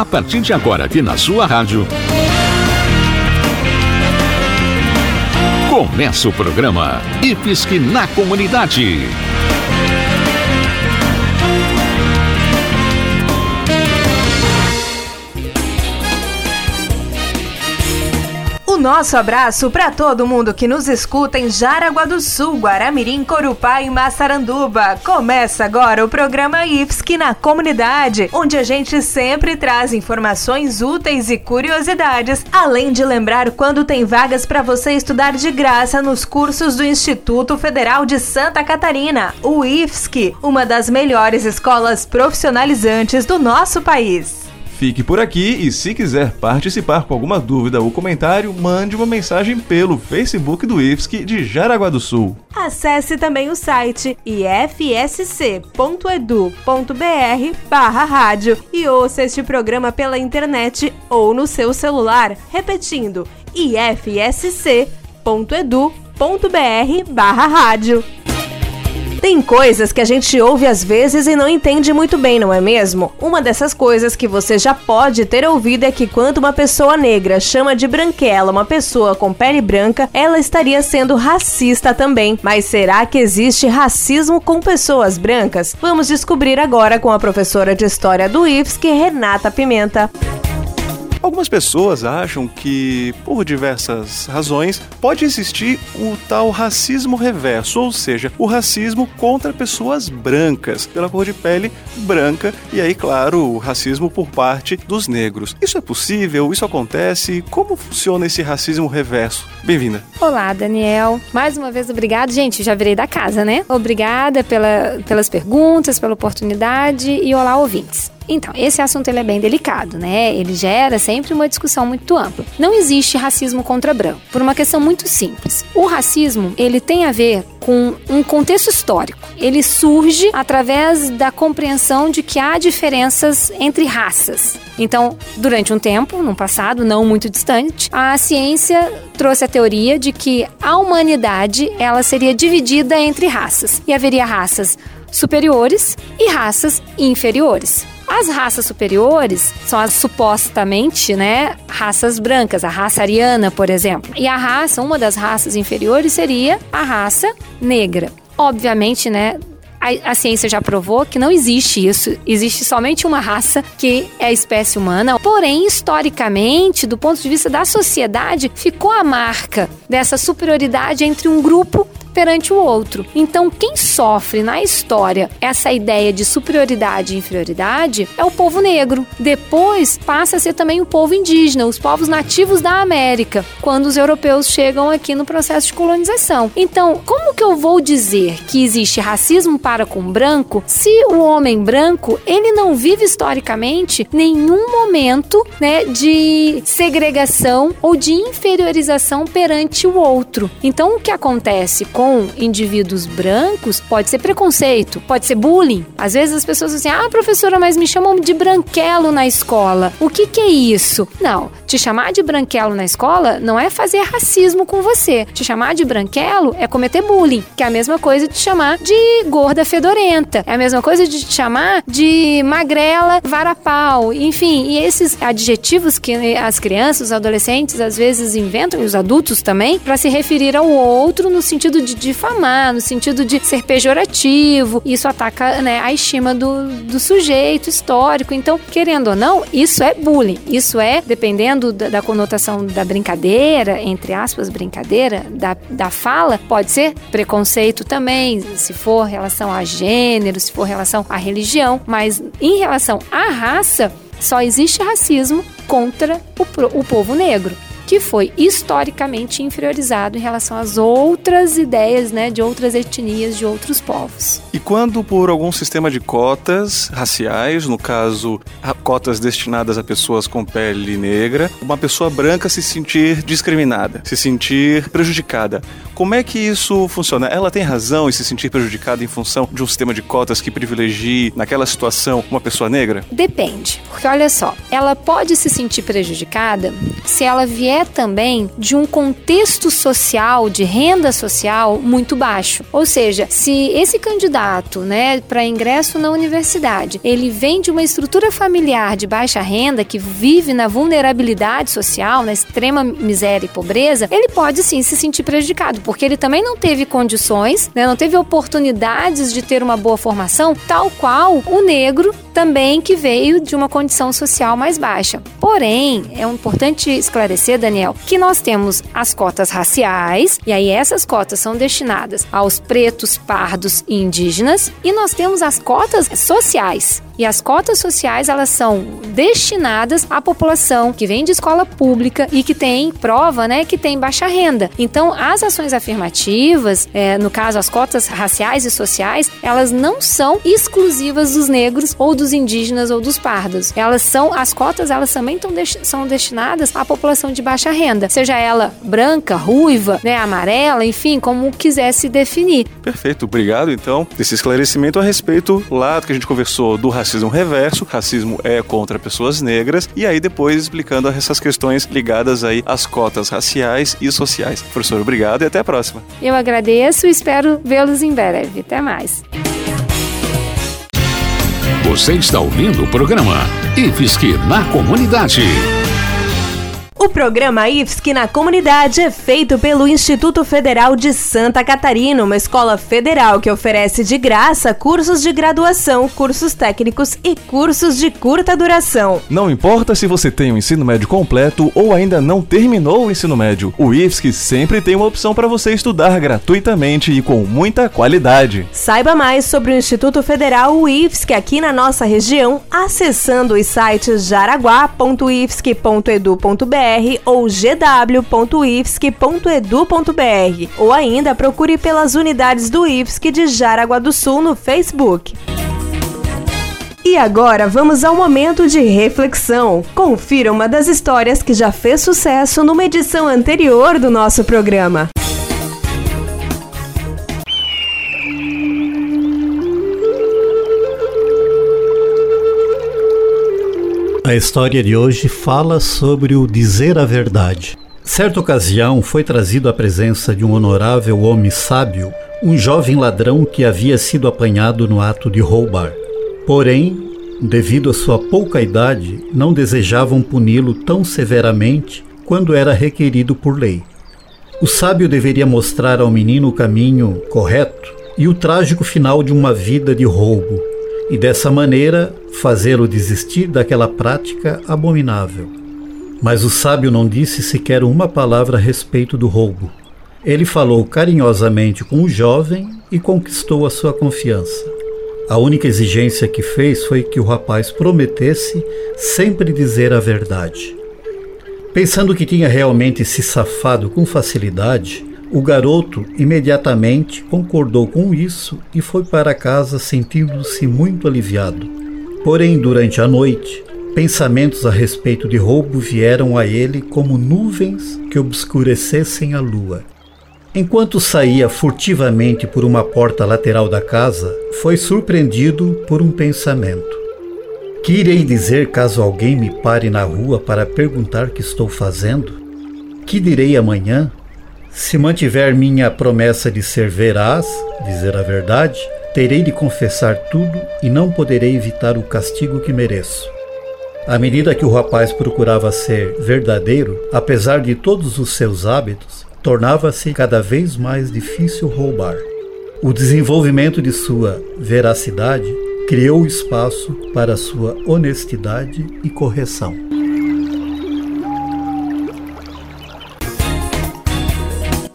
A partir de agora, aqui na sua rádio. Começa o programa IFSC na Comunidade. Nosso abraço para todo mundo que nos escuta em Jaraguá do Sul, Guaramirim, Corupá e Massaranduba. Começa agora o programa IFSC na comunidade, onde a gente sempre traz informações úteis e curiosidades, além de lembrar quando tem vagas para você estudar de graça nos cursos do Instituto Federal de Santa Catarina, o IFSC, uma das melhores escolas profissionalizantes do nosso país. Fique por aqui e se quiser participar com alguma dúvida ou comentário, mande uma mensagem pelo Facebook do IFSC de Jaraguá do Sul. Acesse também o site ifsc.edu.br barra rádio e ouça este programa pela internet ou no seu celular, repetindo ifsc.edu.br barra rádio. Tem coisas que a gente ouve às vezes e não entende muito bem, não é mesmo? Uma dessas coisas que você já pode ter ouvido é que quando uma pessoa negra chama de branquela uma pessoa com pele branca, ela estaria sendo racista também. Mas será que existe racismo com pessoas brancas? Vamos descobrir agora com a professora de História do IFSC, Renata Pimenta. Algumas pessoas acham que, por diversas razões, pode existir o tal racismo reverso, ou seja, o racismo contra pessoas brancas, pela cor de pele branca, e aí, claro, o racismo por parte dos negros. Isso é possível? Isso acontece? Como funciona esse racismo reverso? Bem-vinda. Olá, Daniel. Mais uma vez, obrigado. Gente, já virei da casa, né? Obrigada pela, pelas perguntas, pela oportunidade e olá, ouvintes. Então, esse assunto ele é bem delicado, né? Ele gera sempre uma discussão muito ampla. Não existe racismo contra branco, por uma questão muito simples. O racismo, ele tem a ver com um contexto histórico. Ele surge através da compreensão de que há diferenças entre raças. Então, durante um tempo, no passado não muito distante, a ciência trouxe a teoria de que a humanidade ela seria dividida entre raças e haveria raças superiores e raças inferiores. As raças superiores são as supostamente, né, raças brancas, a raça ariana, por exemplo. E a raça, uma das raças inferiores seria a raça negra. Obviamente, né, a, a, ciência já provou que não existe isso. Existe somente uma raça que é a espécie humana. Porém, historicamente, do ponto de vista da sociedade, ficou a marca dessa superioridade entre um grupo perante o outro. Então, quem sofre na história essa ideia de superioridade e inferioridade é o povo negro. Depois passa a ser também o povo indígena, os povos nativos da América, quando os europeus chegam aqui no processo de colonização. Então, como que eu vou dizer que existe racismo para com branco se o homem branco ele não vive historicamente nenhum momento né, de segregação ou de inferiorização perante o outro? Então, o que acontece com indivíduos brancos pode ser preconceito, pode ser bullying. Às vezes as pessoas dizem, ah, professora, mas me chamam de branquelo na escola. O que, que é isso? Não, te chamar de branquelo na escola não é fazer racismo com você. Te chamar de branquelo é cometer bullying, que é a mesma coisa de te chamar de gorda fedorenta. É a mesma coisa de te chamar de magrela varapau. Enfim, e esses adjetivos que as crianças, os adolescentes às vezes inventam, e os adultos também, para se referir ao outro no sentido de de difamar, no sentido de ser pejorativo. Isso ataca né, a estima do, do sujeito histórico. Então, querendo ou não, isso é bullying. Isso é, dependendo da, da conotação da brincadeira, entre aspas, brincadeira, da, da fala, pode ser preconceito também, se for relação a gênero, se for relação à religião. Mas em relação à raça, só existe racismo contra o, o povo negro que foi historicamente inferiorizado em relação às outras ideias, né, de outras etnias, de outros povos. E quando por algum sistema de cotas raciais, no caso, cotas destinadas a pessoas com pele negra, uma pessoa branca se sentir discriminada, se sentir prejudicada, como é que isso funciona? Ela tem razão em se sentir prejudicada em função de um sistema de cotas que privilegie, naquela situação, uma pessoa negra? Depende, porque olha só, ela pode se sentir prejudicada se ela vier é também de um contexto social, de renda social muito baixo. Ou seja, se esse candidato, né, para ingresso na universidade, ele vem de uma estrutura familiar de baixa renda que vive na vulnerabilidade social, na extrema miséria e pobreza, ele pode sim se sentir prejudicado, porque ele também não teve condições, né, não teve oportunidades de ter uma boa formação, tal qual o negro também que veio de uma condição social mais baixa. Porém, é importante esclarecer, Daniel, que nós temos as cotas raciais, e aí essas cotas são destinadas aos pretos, pardos e indígenas, e nós temos as cotas sociais. E as cotas sociais, elas são destinadas à população que vem de escola pública e que tem prova, né, que tem baixa renda. Então, as ações afirmativas, é, no caso as cotas raciais e sociais, elas não são exclusivas dos negros ou dos indígenas ou dos pardos. Elas são, as cotas, elas também tão são destinadas à população de baixa renda, seja ela branca, ruiva, né, amarela, enfim, como quiser se definir. Perfeito, obrigado então desse esclarecimento a respeito lá que a gente conversou do racismo racismo reverso, racismo é contra pessoas negras, e aí depois explicando essas questões ligadas aí às cotas raciais e sociais. Professor, obrigado e até a próxima. Eu agradeço e espero vê-los em breve. Até mais. Você está ouvindo o programa IFSC na Comunidade. O programa IFSC na comunidade é feito pelo Instituto Federal de Santa Catarina, uma escola federal que oferece de graça cursos de graduação, cursos técnicos e cursos de curta duração. Não importa se você tem o um ensino médio completo ou ainda não terminou o ensino médio, o IFSC sempre tem uma opção para você estudar gratuitamente e com muita qualidade. Saiba mais sobre o Instituto Federal IFSC aqui na nossa região acessando os sites jaraguá.ifsc.edu.br ou gw.ifsc.edu.br ou ainda procure pelas unidades do IFSC de Jaraguá do Sul no Facebook. E agora vamos ao momento de reflexão. Confira uma das histórias que já fez sucesso numa edição anterior do nosso programa. A história de hoje fala sobre o dizer a verdade. Certa ocasião foi trazido à presença de um honorável homem sábio um jovem ladrão que havia sido apanhado no ato de roubar. Porém, devido à sua pouca idade, não desejavam puni-lo tão severamente quando era requerido por lei. O sábio deveria mostrar ao menino o caminho correto e o trágico final de uma vida de roubo, e dessa maneira fazê-lo desistir daquela prática abominável. Mas o sábio não disse sequer uma palavra a respeito do roubo. Ele falou carinhosamente com o jovem e conquistou a sua confiança. A única exigência que fez foi que o rapaz prometesse sempre dizer a verdade. Pensando que tinha realmente se safado com facilidade, o garoto imediatamente concordou com isso e foi para casa sentindo-se muito aliviado. Porém, durante a noite, pensamentos a respeito de roubo vieram a ele como nuvens que obscurecessem a lua. Enquanto saía furtivamente por uma porta lateral da casa, foi surpreendido por um pensamento. Que irei dizer caso alguém me pare na rua para perguntar o que estou fazendo? Que direi amanhã? Se mantiver minha promessa de ser veraz, dizer a verdade, terei de confessar tudo e não poderei evitar o castigo que mereço. À medida que o rapaz procurava ser verdadeiro, apesar de todos os seus hábitos, tornava-se cada vez mais difícil roubar. O desenvolvimento de sua veracidade criou espaço para sua honestidade e correção.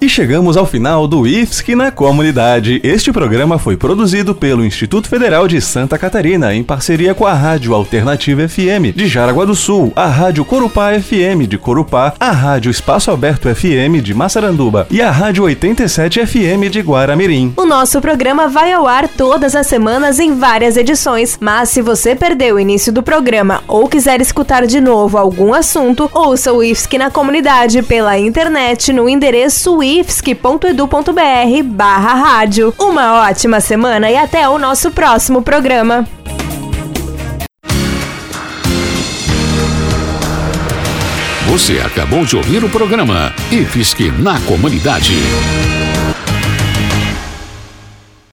E chegamos ao final do IFSC na comunidade. Este programa foi produzido pelo Instituto Federal de Santa Catarina em parceria com a Rádio Alternativa FM de Jaraguá do Sul, a Rádio Corupá FM de Corupá, a Rádio Espaço Aberto FM de Massaranduba e a Rádio 87 FM de Guaramirim. O nosso programa vai ao ar todas as semanas em várias edições, mas se você perdeu o início do programa ou quiser escutar de novo algum assunto, ouça o IFSC na comunidade pela internet no endereço IFSC ifsc.edu.br barra rádio. Uma ótima semana e até o nosso próximo programa. Você acabou de ouvir o programa IFSC na Comunidade.